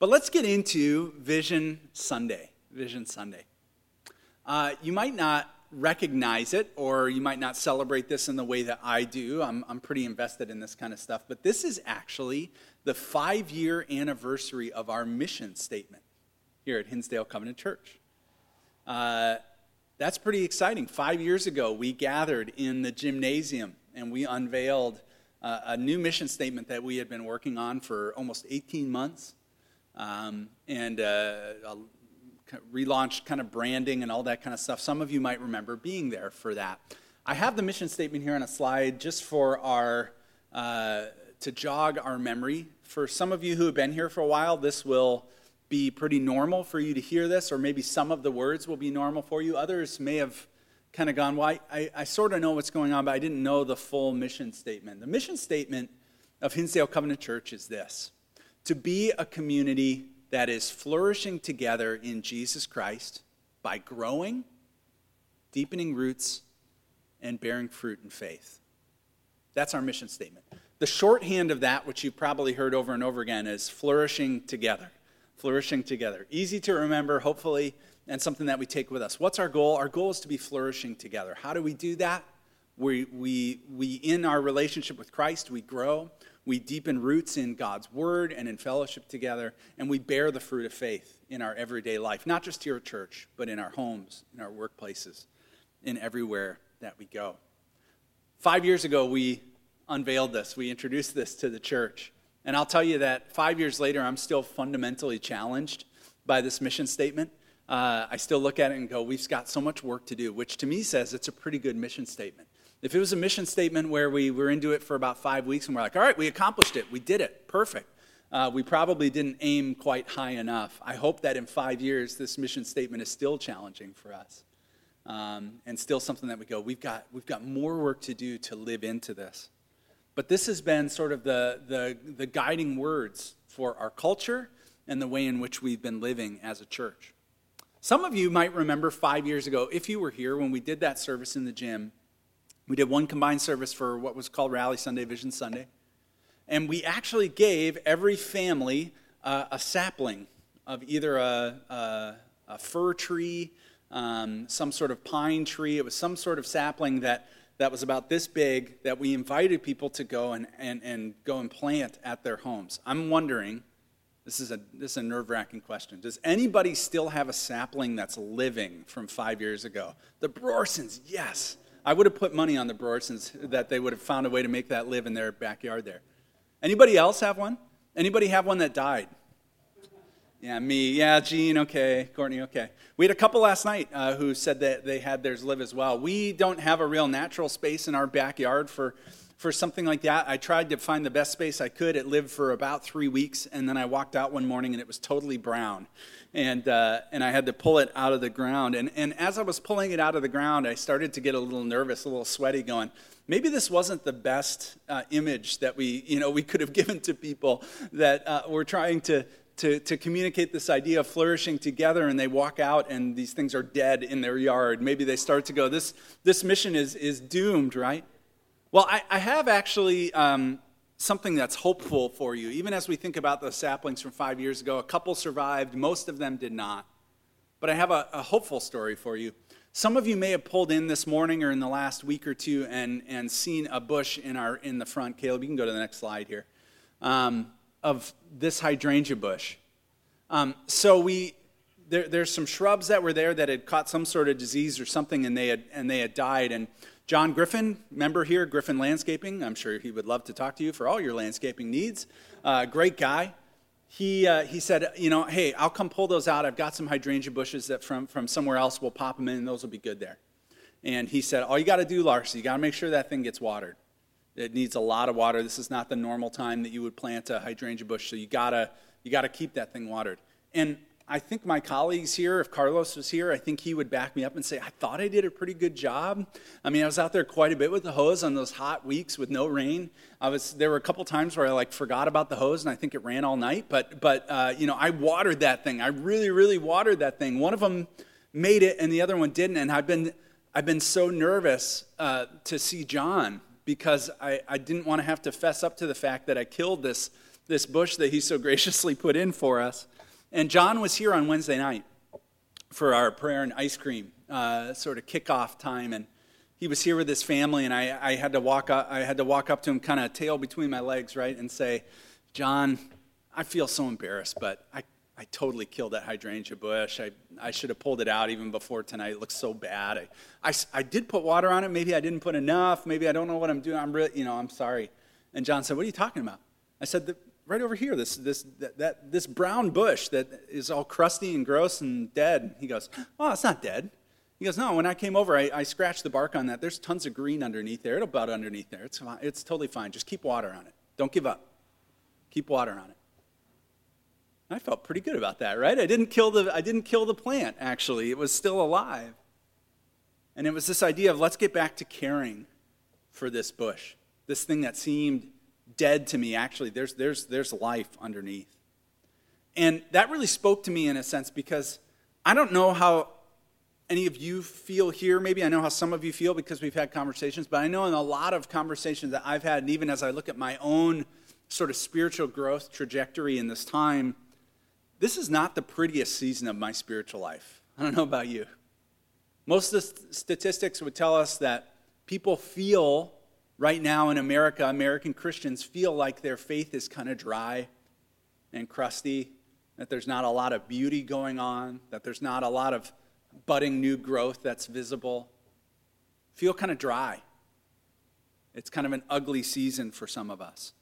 But let's get into Vision Sunday. Vision Sunday. Uh, you might not recognize it, or you might not celebrate this in the way that I do. I'm, I'm pretty invested in this kind of stuff. But this is actually the five year anniversary of our mission statement here at Hinsdale Covenant Church. Uh, that's pretty exciting. Five years ago, we gathered in the gymnasium and we unveiled uh, a new mission statement that we had been working on for almost 18 months um, and uh, relaunched kind of branding and all that kind of stuff. Some of you might remember being there for that. I have the mission statement here on a slide just for our uh, to jog our memory. For some of you who have been here for a while, this will be pretty normal for you to hear this, or maybe some of the words will be normal for you. Others may have kind of gone, well, I, I, sort of know what's going on, but I didn't know the full mission statement. The mission statement of Hinsdale Covenant Church is this to be a community that is flourishing together in Jesus Christ by growing, deepening roots, and bearing fruit in faith. That's our mission statement. The shorthand of that, which you've probably heard over and over again, is flourishing together. Flourishing together. Easy to remember, hopefully, and something that we take with us. What's our goal? Our goal is to be flourishing together. How do we do that? We, we, we in our relationship with Christ, we grow. We deepen roots in God's word and in fellowship together, and we bear the fruit of faith in our everyday life, not just here at church, but in our homes, in our workplaces, in everywhere that we go. Five years ago, we unveiled this, we introduced this to the church. And I'll tell you that five years later, I'm still fundamentally challenged by this mission statement. Uh, I still look at it and go, we've got so much work to do, which to me says it's a pretty good mission statement. If it was a mission statement where we were into it for about five weeks and we're like, all right, we accomplished it, we did it, perfect. Uh, we probably didn't aim quite high enough. I hope that in five years, this mission statement is still challenging for us um, and still something that we go, we've got, we've got more work to do to live into this. But this has been sort of the, the, the guiding words for our culture and the way in which we've been living as a church. Some of you might remember five years ago, if you were here when we did that service in the gym, we did one combined service for what was called Rally Sunday, Vision Sunday. And we actually gave every family uh, a sapling of either a, a, a fir tree, um, some sort of pine tree. It was some sort of sapling that, that was about this big that we invited people to go and, and, and go and plant at their homes. I'm wondering, this is a, this is a nerve wracking question. Does anybody still have a sapling that's living from five years ago? The Brorsons, yes. I would have put money on the Brorsons that they would have found a way to make that live in their backyard there. Anybody else have one? Anybody have one that died? Yeah, me. Yeah, Gene, okay. Courtney, okay. We had a couple last night uh, who said that they had theirs live as well. We don't have a real natural space in our backyard for, for something like that. I tried to find the best space I could. It lived for about three weeks, and then I walked out one morning and it was totally brown and, uh, and I had to pull it out of the ground. And, and as I was pulling it out of the ground, I started to get a little nervous, a little sweaty, going, maybe this wasn't the best uh, image that we, you know, we could have given to people that uh, were trying to, to, to communicate this idea of flourishing together and they walk out and these things are dead in their yard. Maybe they start to go, this, this mission is, is doomed, right? Well, I, I have actually um, something that's hopeful for you. Even as we think about the saplings from five years ago, a couple survived, most of them did not. But I have a, a, hopeful story for you. Some of you may have pulled in this morning or in the last week or two and, and seen a bush in, our, in the front. Caleb, you can go to the next slide here. Um, of this hydrangea bush. Um, so we, there, there's some shrubs that were there that had caught some sort of disease or something and they had, and they had died. And John Griffin, member here, Griffin Landscaping. I'm sure he would love to talk to you for all your landscaping needs. Uh, great guy. He, uh, he said, you know, hey, I'll come pull those out. I've got some hydrangea bushes that from, from somewhere else. We'll pop them in, and those will be good there. And he said, all you got to do, Lars, you got to make sure that thing gets watered. It needs a lot of water. This is not the normal time that you would plant a hydrangea bush, so you gotta you gotta keep that thing watered. And I think my colleagues here, if Carlos was here, I think he would back me up and say, I thought I did a pretty good job. I mean, I was out there quite a bit with the hose on those hot weeks with no rain. I was there were a couple times where I like forgot about the hose and I think it ran all night. But but uh, you know, I watered that thing. I really really watered that thing. One of them made it and the other one didn't. And I've been I've been so nervous uh, to see John because I, I didn't want to have to fess up to the fact that I killed this this bush that he so graciously put in for us. And John was here on Wednesday night for our prayer and ice cream uh, sort of kickoff time. And he was here with his family, and I, I, had, to walk up, I had to walk up to him, kind of tail between my legs, right, and say, John, I feel so embarrassed, but I, I totally killed that hydrangea bush. I, I should have pulled it out even before tonight. It looks so bad. I, I, I did put water on it. Maybe I didn't put enough. Maybe I don't know what I'm doing. I'm really, you know, I'm sorry. And John said, What are you talking about? I said, Right over here, this, this, that, that, this brown bush that is all crusty and gross and dead. He goes, Oh, it's not dead. He goes, No, when I came over, I, I scratched the bark on that. There's tons of green underneath there. It'll bud underneath there. It's, it's totally fine. Just keep water on it. Don't give up. Keep water on it. I felt pretty good about that, right? I didn't kill the, I didn't kill the plant, actually. It was still alive. And it was this idea of let's get back to caring for this bush, this thing that seemed dead to me. Actually, there's, there's, there's life underneath. And that really spoke to me in a sense because I don't know how any of you feel here. Maybe I know how some of you feel because we've had conversations, but I know in a lot of conversations that I've had, and even as I look at my own sort of spiritual growth trajectory in this time, this is not the prettiest season of my spiritual life. I don't know about you. Most of the statistics would tell us that people feel right now in America, American Christians feel like their faith is kind of dry and crusty, that there's not a lot of beauty going on, that there's not a lot of budding new growth that's visible. Feel kind of dry. It's kind of an ugly season for some of us.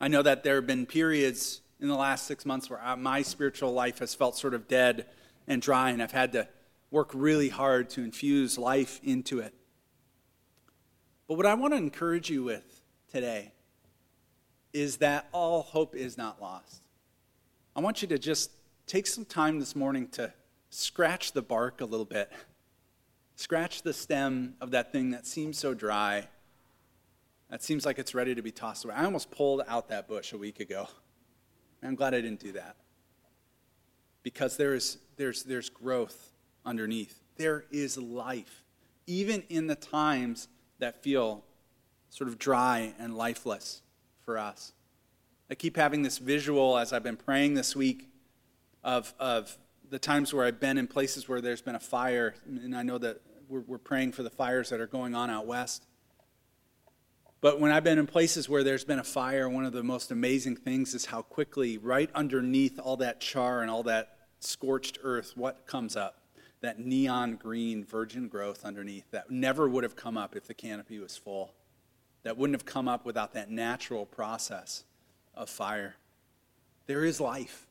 I know that there have been periods in the last six months where uh, my spiritual life has felt sort of dead and dry, and I've had to work really hard to infuse life into it. But what I want to encourage you with today is that all hope is not lost. I want you to just take some time this morning to scratch the bark a little bit, scratch the stem of that thing that seems so dry, that seems like it's ready to be tossed away. I almost pulled out that bush a week ago. I'm glad I didn't do that. Because there is, there's, there's growth underneath. There is life, even in the times that feel sort of dry and lifeless for us. I keep having this visual as I've been praying this week of, of the times where I've been in places where there's been a fire, and I know that we're, we're praying for the fires that are going on out west. But when I've been in places where there's been a fire, one of the most amazing things is how quickly, right underneath all that char and all that scorched earth, what comes up? That neon green virgin growth underneath that never would have come up if the canopy was full. That wouldn't have come up without that natural process of fire. There is life.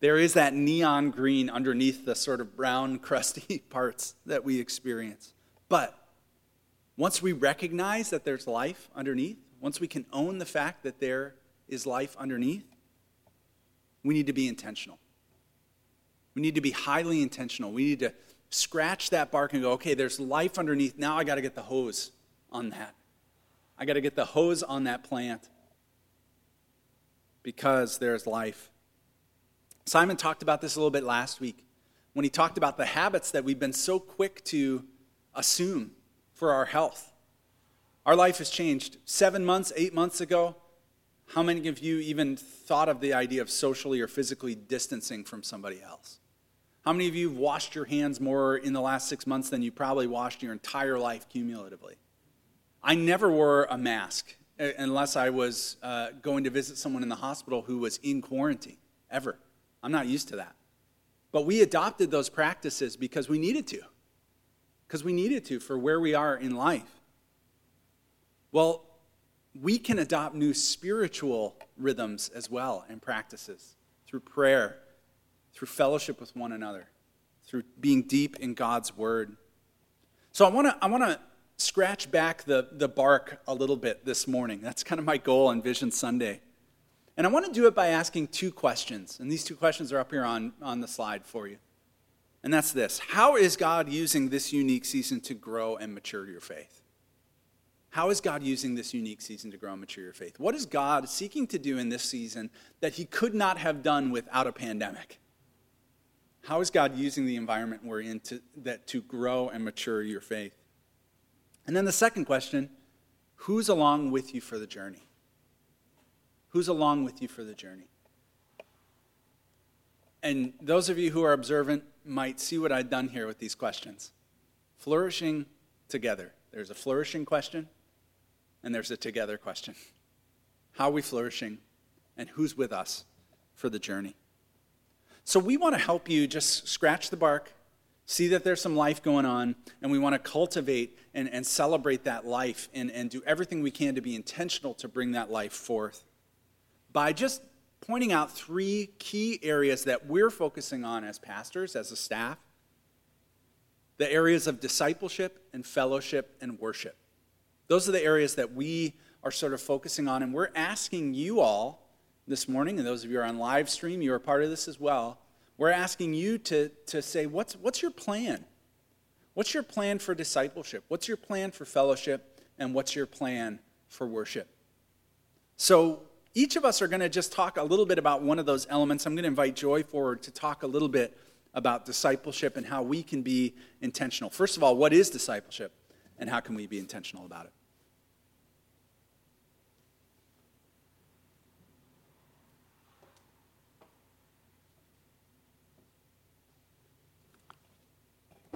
There is that neon green underneath the sort of brown, crusty parts that we experience. But once we recognize that there's life underneath, once we can own the fact that there is life underneath, we need to be intentional. We need to be highly intentional. We need to scratch that bark and go, okay, there's life underneath. Now I got to get the hose on that. I got to get the hose on that plant because there's life. Simon talked about this a little bit last week when he talked about the habits that we've been so quick to assume for our health. Our life has changed. Seven months, eight months ago, how many of you even thought of the idea of socially or physically distancing from somebody else? How many of you have washed your hands more in the last six months than you probably washed your entire life cumulatively? I never wore a mask uh, unless I was uh, going to visit someone in the hospital who was in quarantine, ever. I'm not used to that. But we adopted those practices because we needed to because we needed to for where we are in life. Well, we can adopt new spiritual rhythms as well and practices through prayer, through fellowship with one another, through being deep in God's word. So I want to I want to scratch back the, the bark a little bit this morning. That's kind of my goal on Vision Sunday. And I want to do it by asking two questions. And these two questions are up here on, on the slide for you. And that's this How is God using this unique season to grow and mature your faith? How is God using this unique season to grow and mature your faith? What is God seeking to do in this season that He could not have done without a pandemic? How is God using the environment we're in to, that, to grow and mature your faith? And then the second question who's along with you for the journey? Who's along with you for the journey? And those of you who are observant might see what I've done here with these questions. Flourishing together. There's a flourishing question, and there's a together question. How are we flourishing, and who's with us for the journey? So, we want to help you just scratch the bark, see that there's some life going on, and we want to cultivate and, and celebrate that life and, and do everything we can to be intentional to bring that life forth by just pointing out three key areas that we're focusing on as pastors, as a staff the areas of discipleship and fellowship and worship. Those are the areas that we are sort of focusing on, and we're asking you all this morning, and those of you are on live stream, you are part of this as well. We're asking you to, to say, what's, what's your plan? What's your plan for discipleship? What's your plan for fellowship? And what's your plan for worship? So, each of us are going to just talk a little bit about one of those elements. I'm going to invite Joy forward to talk a little bit about discipleship and how we can be intentional. First of all, what is discipleship and how can we be intentional about it?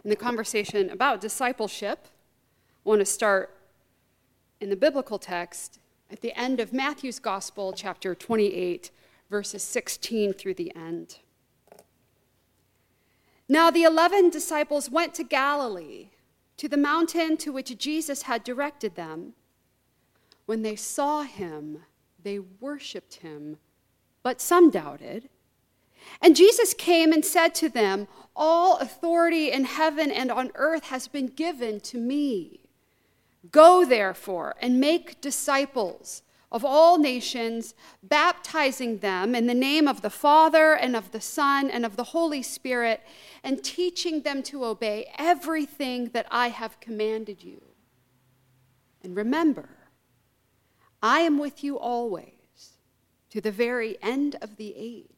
In the conversation about discipleship, I want to start in the biblical text at the end of Matthew's Gospel, chapter 28, verses 16 through the end. Now the eleven disciples went to Galilee, to the mountain to which Jesus had directed them. When they saw him, they worshiped him, but some doubted. And Jesus came and said to them, All authority in heaven and on earth has been given to me. Go, therefore, and make disciples of all nations, baptizing them in the name of the Father and of the Son and of the Holy Spirit, and teaching them to obey everything that I have commanded you. And remember, I am with you always to the very end of the age.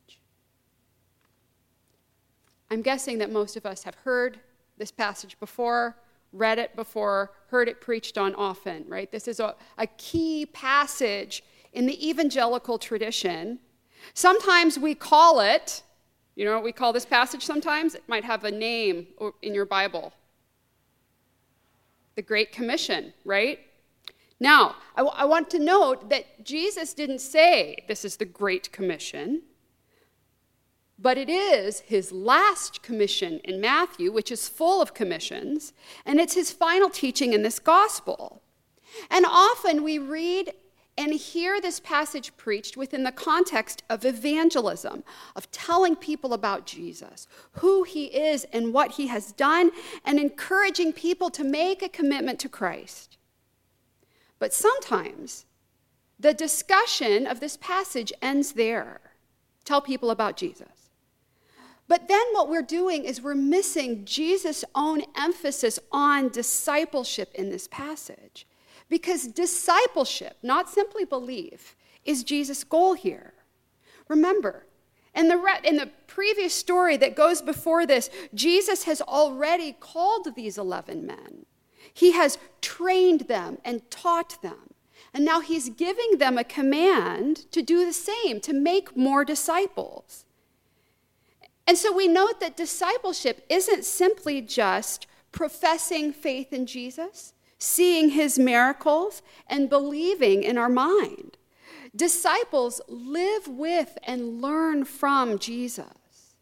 I'm guessing that most of us have heard this passage before read it before, heard it preached on often, right? This is a, a key passage in the evangelical tradition. Sometimes we call it, you know what we call this passage sometimes? It might have a name in your Bible. The Great Commission, right? Now, I, w- I want to note that Jesus didn't say this is the Great Commission but it is his last commission in Matthew, which is full of commissions, and it's his final teaching in this gospel. And often we read and hear this passage preached within the context of evangelism, of telling people about Jesus, who he is and what he has done, and encouraging people to make a commitment to Christ. But sometimes the discussion of this passage ends there. Tell people about Jesus. But then what we're doing is we're missing Jesus' own emphasis on discipleship in this passage. Because discipleship, not simply belief, is Jesus' goal here. Remember, in the, re- in the previous story that goes before this, Jesus has already called these 11 men. He has trained them and taught them. And now he's giving them a command to do the same, to make more disciples. And so we note that discipleship isn't simply just professing faith in Jesus, seeing his miracles, and believing in our mind. Disciples live with and learn from Jesus.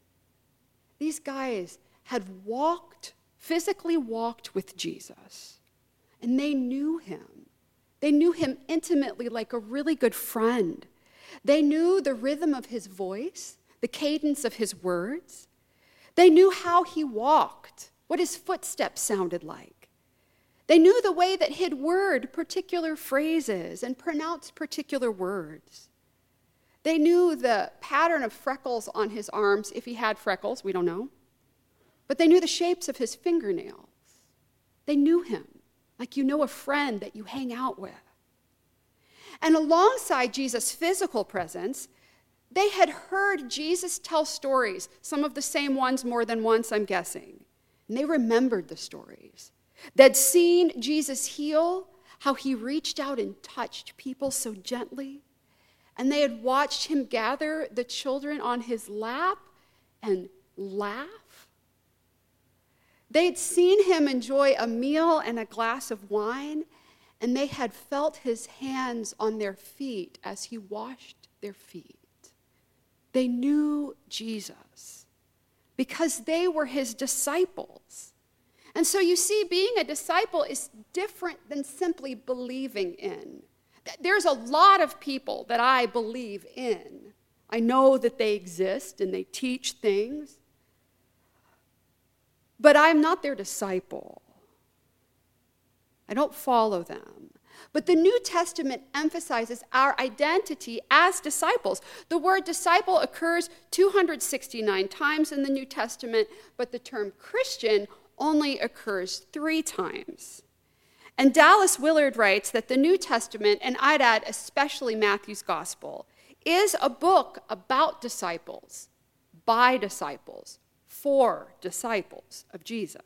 These guys had walked, physically walked with Jesus, and they knew him. They knew him intimately like a really good friend. They knew the rhythm of his voice the cadence of his words. They knew how he walked, what his footsteps sounded like. They knew the way that he'd word particular phrases and pronounce particular words. They knew the pattern of freckles on his arms, if he had freckles, we don't know. But they knew the shapes of his fingernails. They knew him like you know a friend that you hang out with. And alongside Jesus' physical presence, they had heard Jesus tell stories, some of the same ones more than once, I'm guessing. And they remembered the stories. They'd seen Jesus heal, how he reached out and touched people so gently, and they had watched him gather the children on his lap and laugh. They'd seen him enjoy a meal and a glass of wine, and they had felt his hands on their feet as he washed their feet. They knew Jesus because they were his disciples. And so you see, being a disciple is different than simply believing in. There's a lot of people that I believe in. I know that they exist and they teach things, but I'm not their disciple. I don't follow them. But the New Testament emphasizes our identity as disciples. The word disciple occurs 269 times in the New Testament, but the term Christian only occurs three times. And Dallas Willard writes that the New Testament, and I'd add especially Matthew's Gospel, is a book about disciples, by disciples, for disciples of Jesus.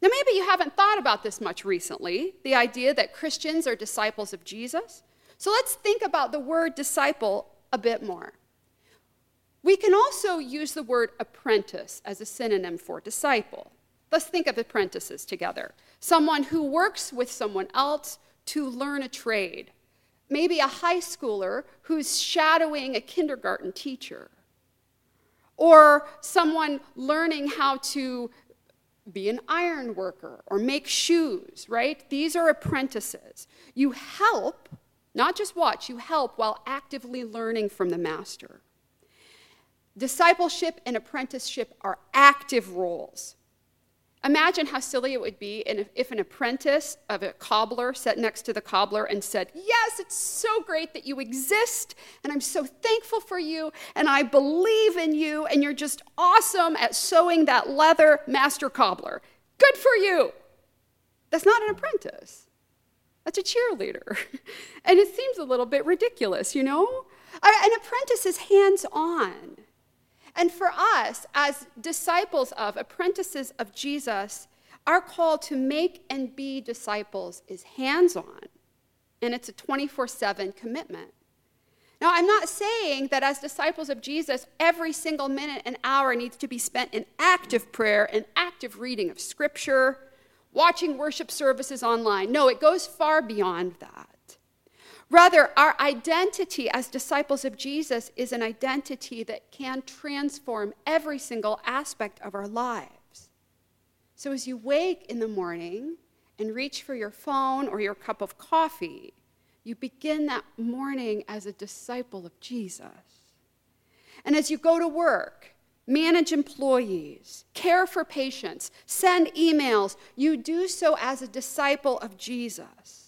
Now, maybe you haven't thought about this much recently the idea that Christians are disciples of Jesus. So let's think about the word disciple a bit more. We can also use the word apprentice as a synonym for disciple. Let's think of apprentices together someone who works with someone else to learn a trade. Maybe a high schooler who's shadowing a kindergarten teacher. Or someone learning how to be an iron worker or make shoes, right? These are apprentices. You help, not just watch, you help while actively learning from the master. Discipleship and apprenticeship are active roles. Imagine how silly it would be if an apprentice of a cobbler sat next to the cobbler and said, Yes, it's so great that you exist, and I'm so thankful for you, and I believe in you, and you're just awesome at sewing that leather, master cobbler. Good for you. That's not an apprentice, that's a cheerleader. and it seems a little bit ridiculous, you know? An apprentice is hands on. And for us, as disciples of, apprentices of Jesus, our call to make and be disciples is hands on, and it's a 24 7 commitment. Now, I'm not saying that as disciples of Jesus, every single minute and hour needs to be spent in active prayer and active reading of Scripture, watching worship services online. No, it goes far beyond that. Rather, our identity as disciples of Jesus is an identity that can transform every single aspect of our lives. So as you wake in the morning and reach for your phone or your cup of coffee, you begin that morning as a disciple of Jesus. And as you go to work, manage employees, care for patients, send emails, you do so as a disciple of Jesus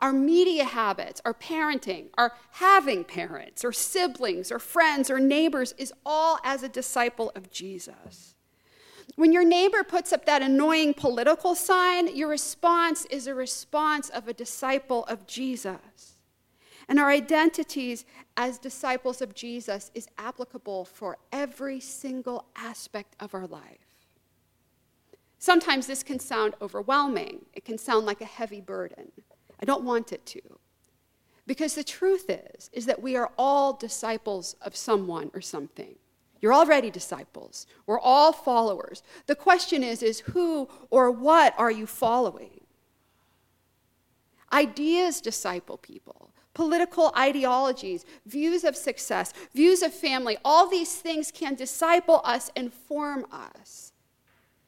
our media habits, our parenting, our having parents, or siblings, or friends, or neighbors is all as a disciple of Jesus. When your neighbor puts up that annoying political sign, your response is a response of a disciple of Jesus. And our identities as disciples of Jesus is applicable for every single aspect of our life. Sometimes this can sound overwhelming, it can sound like a heavy burden. I don't want it to. Because the truth is, is that we are all disciples of someone or something. You're already disciples. We're all followers. The question is, is who or what are you following? Ideas disciple people. Political ideologies, views of success, views of family, all these things can disciple us and form us.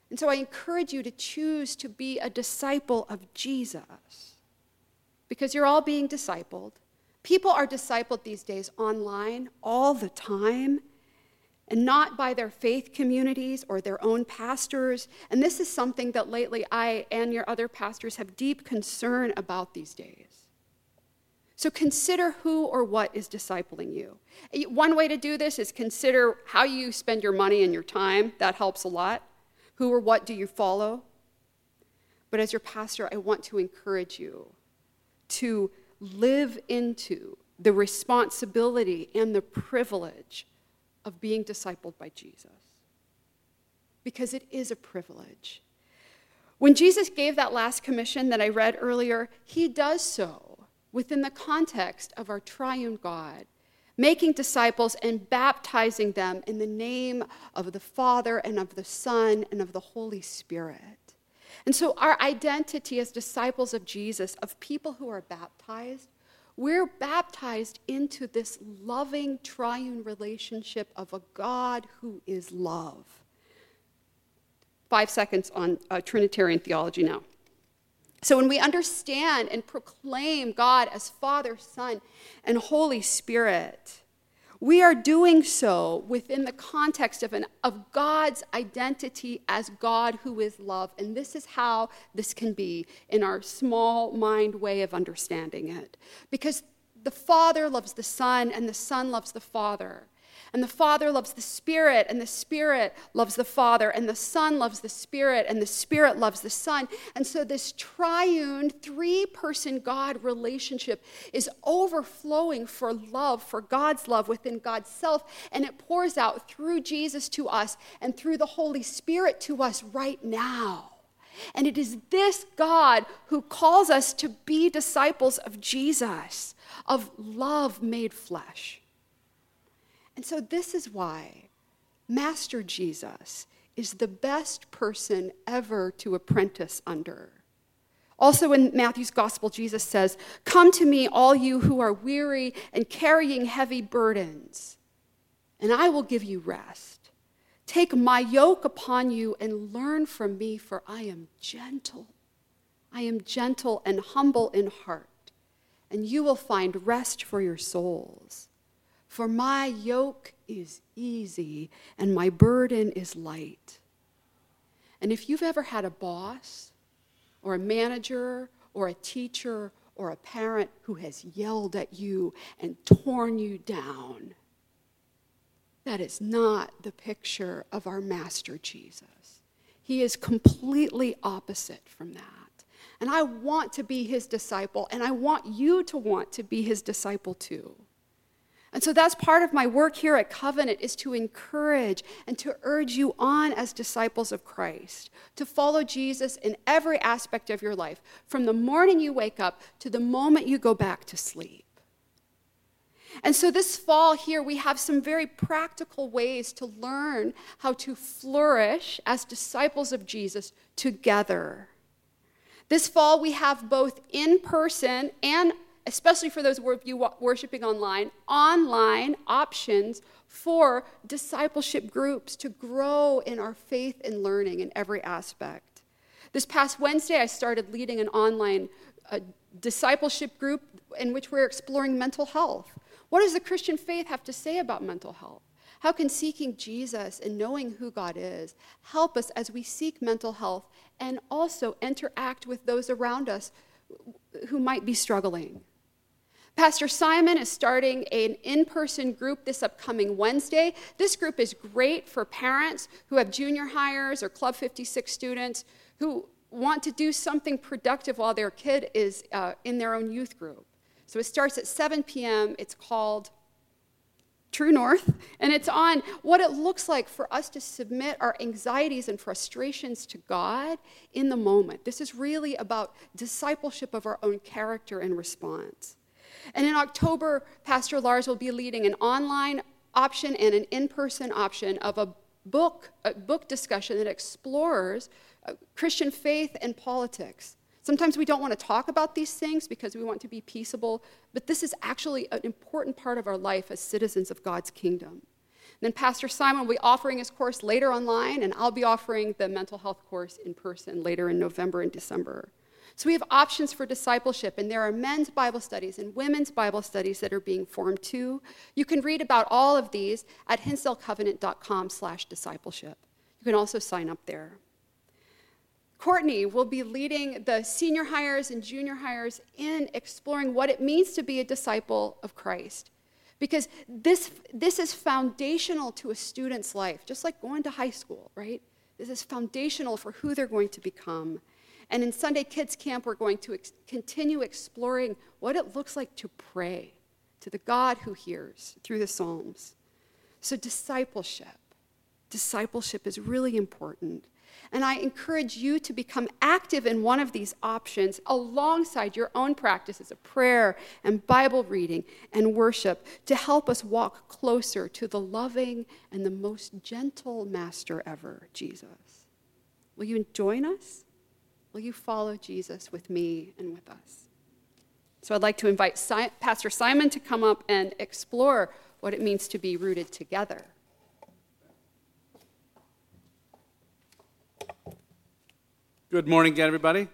And so I encourage you to choose to be a disciple of Jesus because you're all being discipled. People are discipled these days online all the time, and not by their faith communities or their own pastors. And this is something that lately I and your other pastors have deep concern about these days. So consider who or what is discipling you. One way to do this is consider how you spend your money and your time. That helps a lot. Who or what do you follow? But as your pastor, I want to encourage you to live into the responsibility and the privilege of being discipled by Jesus. Because it is a privilege. When Jesus gave that last commission that I read earlier, he does so within the context of our triune God, making disciples and baptizing them in the name of the Father and of the Son and of the Holy Spirit. And so, our identity as disciples of Jesus, of people who are baptized, we're baptized into this loving triune relationship of a God who is love. Five seconds on uh, Trinitarian theology now. So, when we understand and proclaim God as Father, Son, and Holy Spirit, we are doing so within the context of, an, of God's identity as God who is love. And this is how this can be in our small mind way of understanding it. Because the Father loves the Son, and the Son loves the Father. And the Father loves the Spirit, and the Spirit loves the Father, and the Son loves the Spirit, and the Spirit loves the Son. And so, this triune, three person God relationship is overflowing for love, for God's love within God's self, and it pours out through Jesus to us and through the Holy Spirit to us right now. And it is this God who calls us to be disciples of Jesus, of love made flesh. And so, this is why Master Jesus is the best person ever to apprentice under. Also, in Matthew's gospel, Jesus says, Come to me, all you who are weary and carrying heavy burdens, and I will give you rest. Take my yoke upon you and learn from me, for I am gentle. I am gentle and humble in heart, and you will find rest for your souls. For my yoke is easy and my burden is light. And if you've ever had a boss or a manager or a teacher or a parent who has yelled at you and torn you down, that is not the picture of our Master Jesus. He is completely opposite from that. And I want to be his disciple, and I want you to want to be his disciple too. And so that's part of my work here at Covenant is to encourage and to urge you on as disciples of Christ, to follow Jesus in every aspect of your life, from the morning you wake up to the moment you go back to sleep. And so this fall here, we have some very practical ways to learn how to flourish as disciples of Jesus together. This fall, we have both in person and especially for those of you worshiping online, online options for discipleship groups to grow in our faith and learning in every aspect. This past Wednesday, I started leading an online uh, discipleship group in which we're exploring mental health. What does the Christian faith have to say about mental health? How can seeking Jesus and knowing who God is help us as we seek mental health and also interact with those around us who might be struggling? Pastor Simon is starting an in person group this upcoming Wednesday. This group is great for parents who have junior highers or Club 56 students who want to do something productive while their kid is uh, in their own youth group. So it starts at 7 p.m. It's called True North, and it's on what it looks like for us to submit our anxieties and frustrations to God in the moment. This is really about discipleship of our own character and response. And in October, Pastor Lars will be leading an online option and an in person option of a book, a book discussion that explores uh, Christian faith and politics. Sometimes we don't want to talk about these things because we want to be peaceable, but this is actually an important part of our life as citizens of God's kingdom. And then Pastor Simon will be offering his course later online, and I'll be offering the mental health course in person later in November and December. So we have options for discipleship, and there are men's Bible studies and women's Bible studies that are being formed too. You can read about all of these at hinsdalecovenant.com slash discipleship. You can also sign up there. Courtney will be leading the senior highers and junior highers in exploring what it means to be a disciple of Christ. Because this, this is foundational to a student's life, just like going to high school, right? This is foundational for who they're going to become. And in Sunday Kids Camp, we're going to ex- continue exploring what it looks like to pray to the God who hears through the Psalms. So, discipleship. Discipleship is really important. And I encourage you to become active in one of these options alongside your own practices of prayer and Bible reading and worship to help us walk closer to the loving and the most gentle master ever, Jesus. Will you join us? Will you follow Jesus with me and with us? So I'd like to invite si- Pastor Simon to come up and explore what it means to be rooted together. Good morning, again, everybody.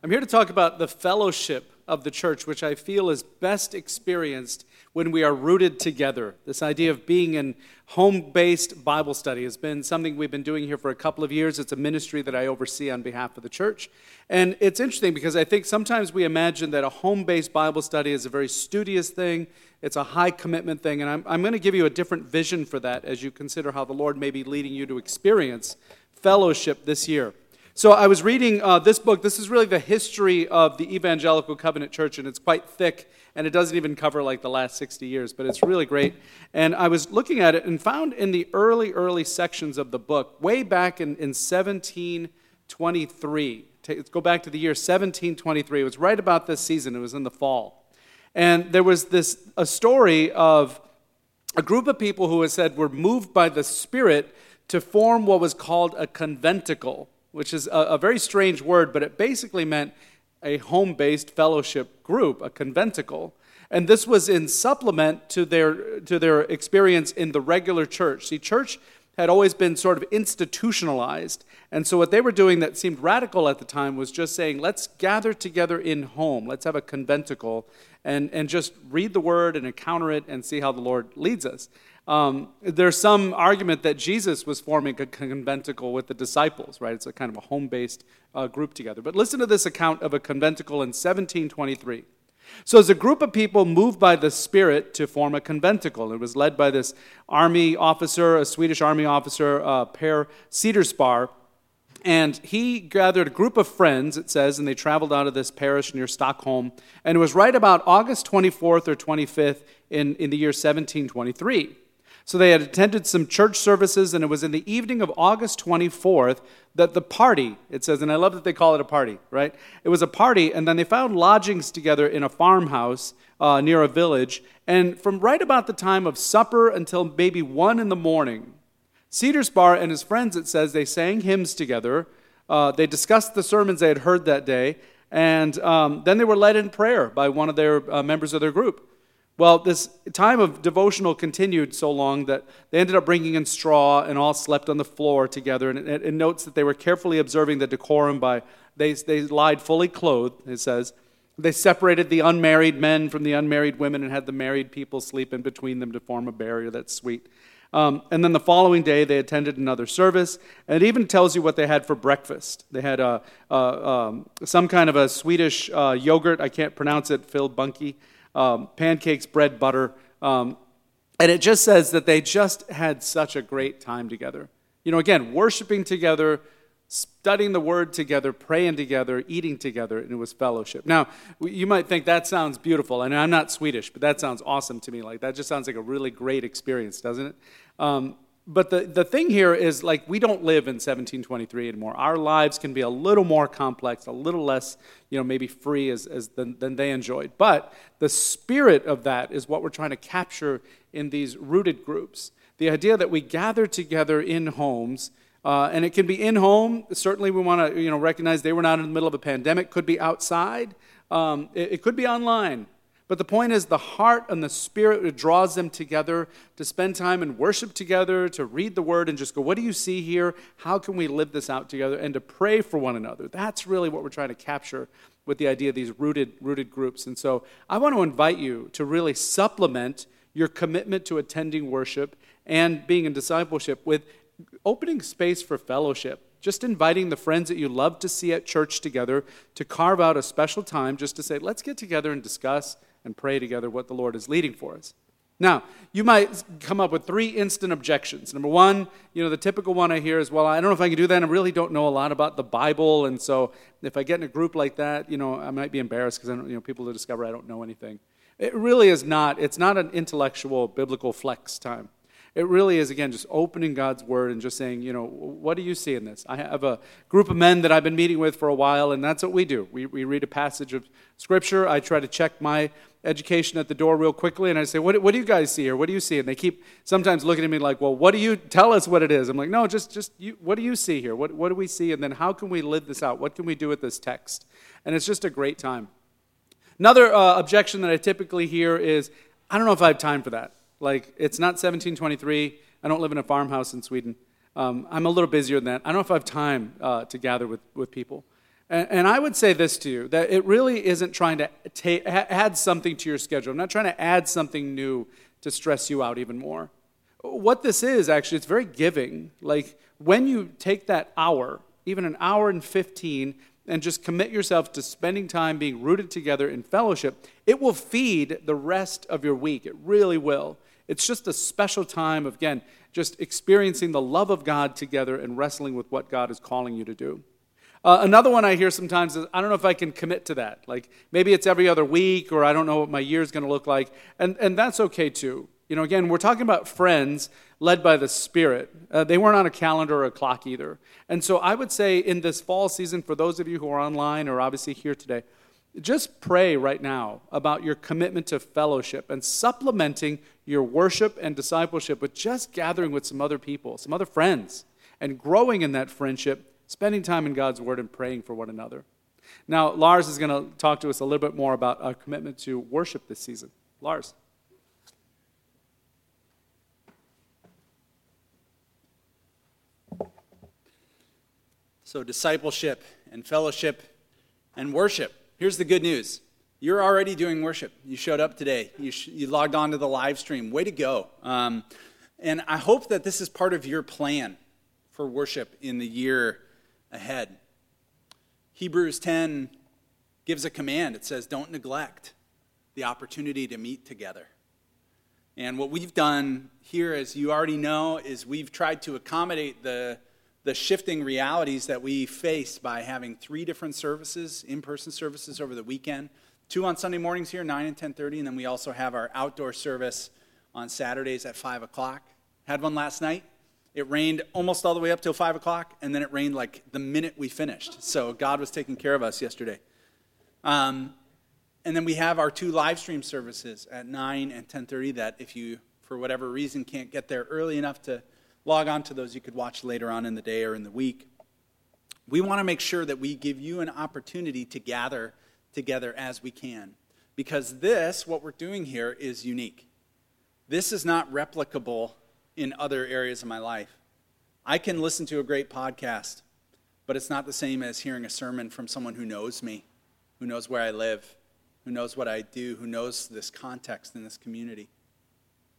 I'm here to talk about the fellowship of the church, which I feel is best experienced when we are rooted together. This idea of being in home based Bible study has been something we've been doing here for a couple of years. It's a ministry that I oversee on behalf of the church. And it's interesting because I think sometimes we imagine that a home based Bible study is a very studious thing, it's a high commitment thing. And I'm, I'm going to give you a different vision for that as you consider how the Lord may be leading you to experience fellowship this year. So I was reading uh, this book. This is really the history of the Evangelical Covenant Church, and it's quite thick, and it doesn't even cover like the last 60 years, but it's really great. And I was looking at it and found in the early, early sections of the book, way back in, in 1723, let's go back to the year 1723. It was right about this season, it was in the fall. And there was this a story of a group of people who had said were moved by the Spirit to form what was called a conventicle which is a, a very strange word, but it basically meant a home based fellowship group, a conventicle. And this was in supplement to their, to their experience in the regular church. See, church had always been sort of institutionalized. And so, what they were doing that seemed radical at the time was just saying, let's gather together in home, let's have a conventicle, and, and just read the word and encounter it and see how the Lord leads us. Um, there's some argument that Jesus was forming a conventicle with the disciples, right? It's a kind of a home based uh, group together. But listen to this account of a conventicle in 1723. So, as a group of people moved by the Spirit to form a conventicle, it was led by this army officer, a Swedish army officer, uh, Per Cederspar. And he gathered a group of friends, it says, and they traveled out of this parish near Stockholm. And it was right about August 24th or 25th in, in the year 1723. So they had attended some church services, and it was in the evening of August 24th that the party, it says, and I love that they call it a party, right? It was a party, and then they found lodgings together in a farmhouse uh, near a village. And from right about the time of supper until maybe one in the morning, Cederspar and his friends, it says, they sang hymns together. Uh, they discussed the sermons they had heard that day, and um, then they were led in prayer by one of their uh, members of their group. Well, this time of devotional continued so long that they ended up bringing in straw and all slept on the floor together. And it, notes that they were carefully observing the decorum by, they, they lied fully clothed, it says. They separated the unmarried men from the unmarried women and had the married people sleep in between them to form a barrier. That's sweet. Um, and then the following day, they attended another service. And it even tells you what they had for breakfast. They had a, a um, some kind of a Swedish uh, yogurt. I can't pronounce it, filbunke um, pancakes, bread, butter. Um, and it just says that they just had such a great time together. You know, again, worshiping together, studying the word together, praying together, eating together, and it was fellowship. Now, you might think that sounds beautiful. and I'm not Swedish, but that sounds awesome to me. Like, that just sounds like a really great experience, doesn't it? Um, but the, the thing here is like we don't live in 1723 anymore. Our lives can be a little more complex a little less you know maybe free as, as than, than they enjoyed. But the spirit of that is what we're trying to capture in these rooted groups. The idea that we gather together in homes uh, and it can be in home. Certainly we want to you know recognize they were not in the middle of a pandemic could be outside. Um, it, it could be online but the point is, the heart and the spirit draws them together to spend time and worship together, to read the word and just go, What do you see here? How can we live this out together? And to pray for one another. That's really what we're trying to capture with the idea of these rooted, rooted groups. And so I want to invite you to really supplement your commitment to attending worship and being in discipleship with opening space for fellowship just inviting the friends that you love to see at church together to carve out a special time just to say, let's get together and discuss and pray together what the Lord is leading for us. Now, you might come up with three instant objections. Number one, you know, the typical one I hear is, well, I don't know if I can do that. I really don't know a lot about the Bible. And so if I get in a group like that, you know, I might be embarrassed because, I don't, you know, people will discover I don't know anything. It really is not. It's not an intellectual, biblical flex time. It really is, again, just opening God's word and just saying, you know, what do you see in this? I have a group of men that I've been meeting with for a while, and that's what we do. We, we read a passage of Scripture. I try to check my education at the door real quickly, and I say, what, what do you guys see here? What do you see? And they keep sometimes looking at me like, well, what do you tell us what it is? I'm like, no, just, just you, what do you see here? What, what do we see? And then how can we live this out? What can we do with this text? And it's just a great time. Another uh, objection that I typically hear is, I don't know if I have time for that. Like, it's not 1723. I don't live in a farmhouse in Sweden. Um, I'm a little busier than that. I don't know if I have time uh, to gather with, with people. And, I would say this to you that it really isn't trying to ta- add something to your schedule. I'm not trying to add something new to stress you out even more. What this is, actually, it's very giving. Like, when you take that hour, even an hour and 15, and just commit yourself to spending time being rooted together in fellowship, it will feed the rest of your week. It really will. It's just a special time of, again, just experiencing the love of God together and wrestling with what God is calling you to do. Uh, another one I hear sometimes is I don't know if I can commit to that. Like maybe it's every other week, or I don't know what my year is going to look like. And, and that's okay too. You know, again, we're talking about friends led by the Spirit. Uh, they weren't on a calendar or a clock either. And so I would say in this fall season, for those of you who are online or obviously here today, just pray right now about your commitment to fellowship and supplementing your worship and discipleship with just gathering with some other people, some other friends, and growing in that friendship, spending time in God's Word and praying for one another. Now, Lars is going to talk to us a little bit more about our commitment to worship this season. Lars. So, discipleship and fellowship and worship. Here's the good news you're already doing worship. You showed up today, you, sh- you logged on to the live stream. Way to go. Um, and I hope that this is part of your plan for worship in the year ahead. Hebrews 10 gives a command. It says, Don't neglect the opportunity to meet together. And what we've done here, as you already know, is we've tried to accommodate the the shifting realities that we face by having three different services, in-person services over the weekend, two on Sunday mornings here, 9 and 10.30, and then we also have our outdoor service on Saturdays at 5 o'clock. Had one last night. It rained almost all the way up till 5 o'clock, and then it rained like the minute we finished. So God was taking care of us yesterday. Um, and then we have our two live stream services at 9 and 10.30 that if you, for whatever reason, can't get there early enough to log on to those you could watch later on in the day or in the week. We want to make sure that we give you an opportunity to gather together as we can. Because this, what we're doing here, is unique. This is not replicable in other areas of my life. I can listen to a great podcast, but it's not the same as hearing a sermon from someone who knows me, who knows where I live, who knows what I do, who knows this context in this community.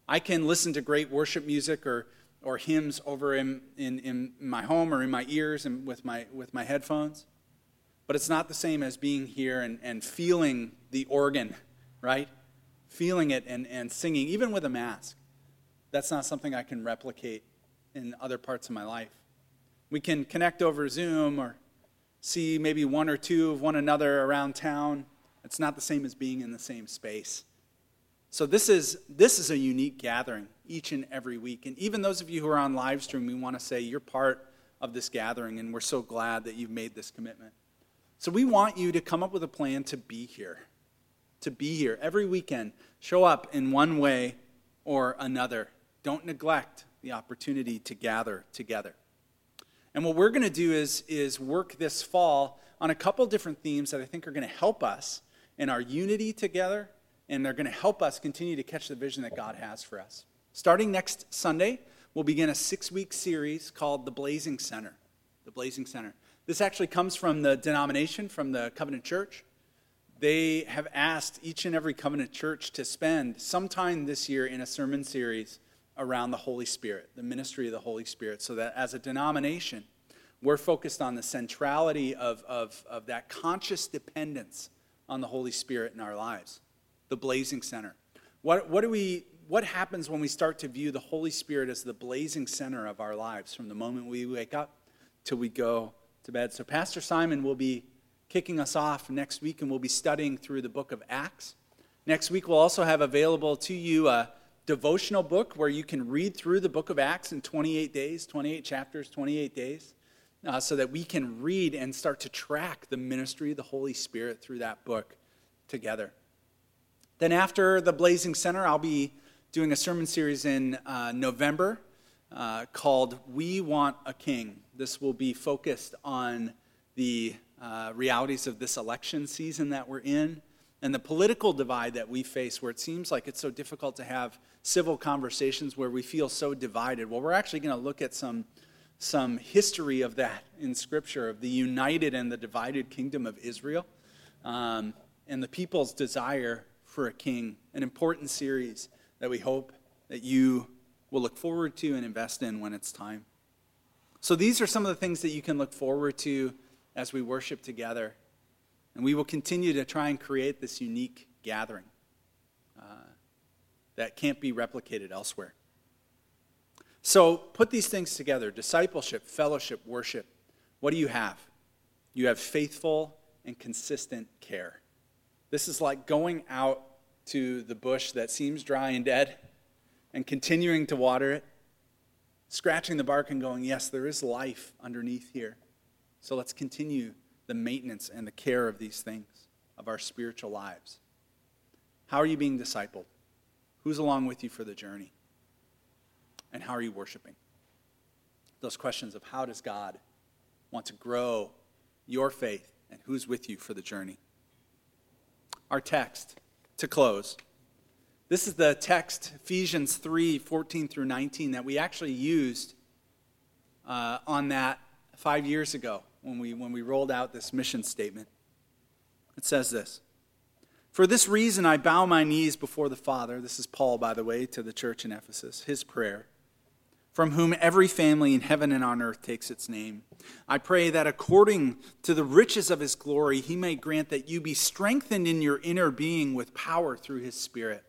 I can listen to great worship music or or hymns over in, in, in my home or in my ears and with my, with my headphones. But it's not the same as being here and, and feeling the organ, right? Feeling it and, and singing, even with a mask. That's not something I can replicate in other parts of my life. We can connect over Zoom or see maybe one or two of one another around town. It's not the same as being in the same space. So this is this is a unique gathering each and every week. And even those of you who are on live stream, we want to say you're part of this gathering and we're so glad that you've made this commitment. So we want you to come up with a plan to be here. To be here every weekend. Show up in one way or another. Don't neglect the opportunity to gather together. And what we're going to do is, is work this fall on a couple different themes that I think are going to help us in our unity together and they're going to help us continue to catch the vision that God has for us. Starting next Sunday, we'll begin a six week series called The Blazing Center. The Blazing Center. This actually comes from the denomination, from the Covenant Church. They have asked each and every Covenant Church to spend some time this year in a sermon series around the Holy Spirit, the ministry of the Holy Spirit, so that as a denomination, we're focused on the centrality of, of, of that conscious dependence on the Holy Spirit in our lives the blazing center. What, what, do we, what happens when we start to view the Holy Spirit as the blazing center of our lives from the moment we wake up till we go to bed? So, Pastor Simon will be kicking us off next week, and we'll be studying through the book of Acts. Next week, we'll also have available to you a devotional book where you can read through the book of Acts in 28 days, 28 chapters, 28 days, uh, so that we can read and start to track the ministry of the Holy Spirit through that book together. Then, after the Blazing Center, I'll be doing a sermon series in uh, November uh, called We Want a King. This will be focused on the uh, realities of this election season that we're in and the political divide that we face, where it seems like it's so difficult to have civil conversations where we feel so divided. Well, we're actually going to look at some, some history of that in Scripture, of the united and the divided kingdom of Israel, um, and the people's desire for a king. An important series that we hope that you will look forward to and invest in when it's time. So, these are some of the things that you can look forward to as we worship together. And we will continue to try and create this unique gathering uh, that can't be replicated elsewhere. So put these things together discipleship, fellowship, worship. What do you have? You have faithful and consistent care. This is like going out to the bush that seems dry and dead and continuing to water it, scratching the bark and going, Yes, there is life underneath here. So let's continue the maintenance and the care of these things, of our spiritual lives. How are you being discipled? Who's along with you for the journey? And how are you worshiping? Those questions of how does God want to grow your faith and who's with you for the journey? Our text to close. This is the text, Ephesians 3 14 through 19, that we actually used uh, on that five years ago when we, when we rolled out this mission statement. It says this For this reason, I bow my knees before the Father. This is Paul, by the way, to the church in Ephesus, his prayer, from whom every family in heaven and on earth takes its name. I pray that according to the riches of his glory, he may grant that you be strengthened in your inner being with power through his Spirit,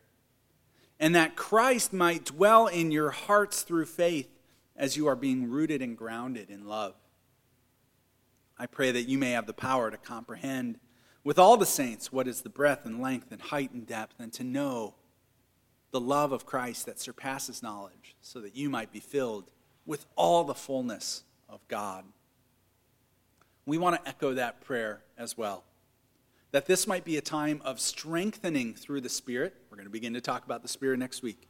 and that Christ might dwell in your hearts through faith as you are being rooted and grounded in love I pray that you may have the power to comprehend with all the saints what is the breadth and length and height and depth, and to know the love of Christ that surpasses knowledge, so that you might be filled with all the fullness of God. We want to echo that prayer as well. That this might be a time of strengthening through the Spirit. We're going to begin to talk about the Spirit next week.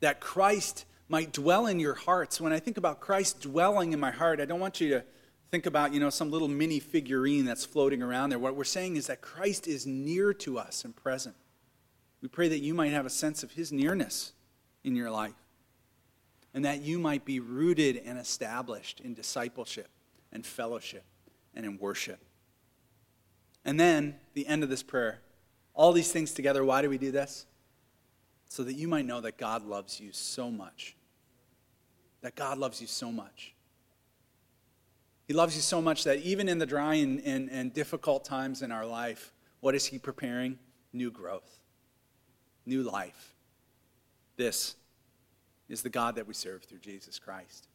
That Christ might dwell in your hearts. When I think about Christ dwelling in my heart, I don't want you to think about, you know, some little mini figurine that's floating around there. What we're saying is that Christ is near to us and present. We pray that you might have a sense of his nearness in your life and that you might be rooted and established in discipleship and fellowship and in worship. And then, the end of this prayer, all these things together, why do we do this? So that you might know that God loves you so much. That God loves you so much he loves you so much that even in the dry and, and, and difficult times in our life, what is He preparing? New growth, new life. This is the God that we serve through Jesus Christ.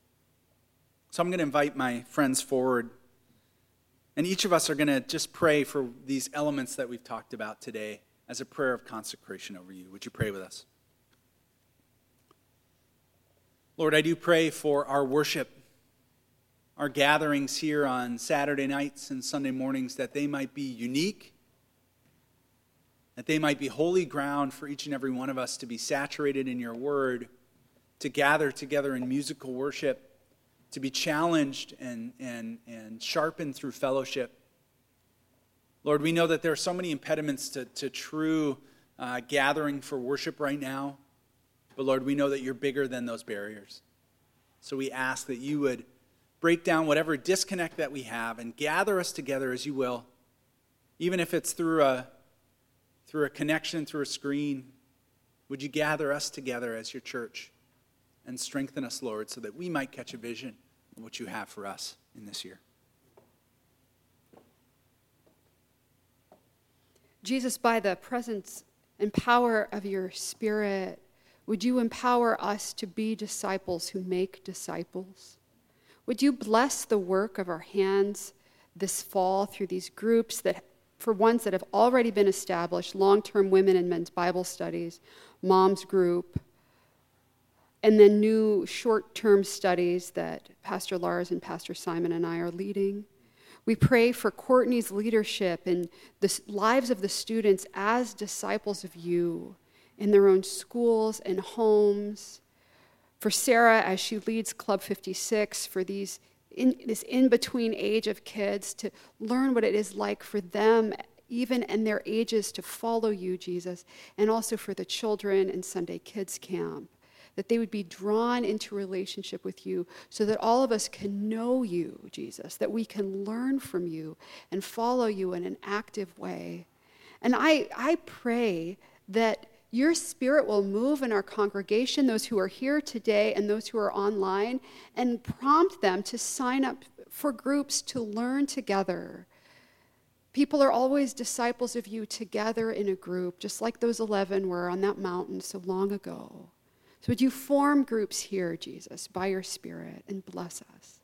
So I'm going to invite my friends forward. And each of us are going to just pray for these elements that we've talked about today as a prayer of consecration over you. Would you pray with us? Lord, I do pray for our worship our gatherings here on Saturday nights and Sunday mornings that they might be unique, that they might be holy ground for each and every one of us to be saturated in your word, to gather together in musical worship, to be challenged and, and, and sharpened through fellowship. Lord, we know that there are so many impediments to, to true uh, gathering for worship right now. But Lord, we know that you're bigger than those barriers. So we ask that you would break down whatever disconnect that we have and gather us together as you will, even if it's through a, through a connection, through a screen. Would you gather us together as your church and strengthen us, Lord, so that we might catch a vision of what you have for us in this year? Jesus, by the presence and power of your Spirit, would you empower us to be disciples who make disciples? Would you bless the work of our hands this fall through these groups that, for ones that have already been established long term women and men's Bible studies, moms group, and then new short term studies that Pastor Lars and Pastor Simon and I are leading. We pray for Courtney's leadership and the lives of the students as disciples of you in their own schools and homes. For Sarah as she leads Club 56, for these in, this in between age of kids to learn what it is like for them, even in their ages, to follow you, Jesus, and also for the children in Sunday Kids Camp that they would be drawn into relationship with you so that all of us can know you, Jesus, that we can learn from you and follow you in an active way. And I, I pray that your spirit will move in our congregation, those who are here today and those who are online, and prompt them to sign up for groups to learn together. People are always disciples of you together in a group, just like those 11 were on that mountain so long ago. So would you form groups here, Jesus, by your Spirit, and bless us?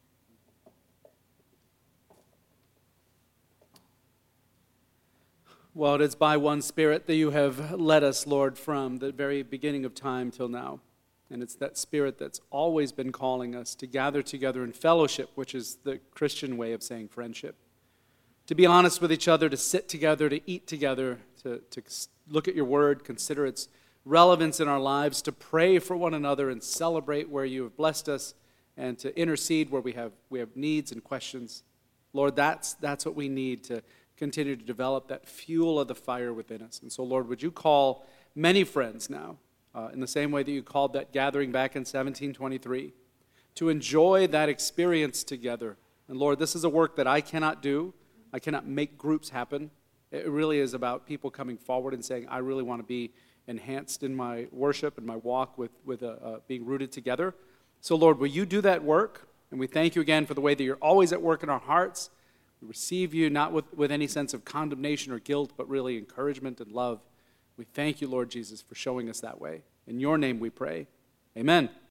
Well, it is by one Spirit that you have led us, Lord, from the very beginning of time till now. And it's that Spirit that's always been calling us to gather together in fellowship, which is the Christian way of saying friendship. To be honest with each other, to sit together, to eat together, to, to look at your word, consider its relevance in our lives to pray for one another and celebrate where you have blessed us and to intercede where we have, we have needs and questions. Lord, that's, that's what we need to continue to develop that fuel of the fire within us. And so, Lord, would you call many friends now, uh, in the same way that you called that gathering back in 1723, to enjoy that experience together. And Lord, this is a work that I cannot do. I cannot make groups happen. It really is about people coming forward and saying, I really want to be enhanced in my worship and my walk with, with uh, uh, being rooted together. So, Lord, will you do that work? And we thank you again for the way that you're always at work in our hearts. We receive you not with, with any sense of condemnation or guilt, but really encouragement and love. We thank you, Lord Jesus, for showing us that way. In your name we pray. Amen.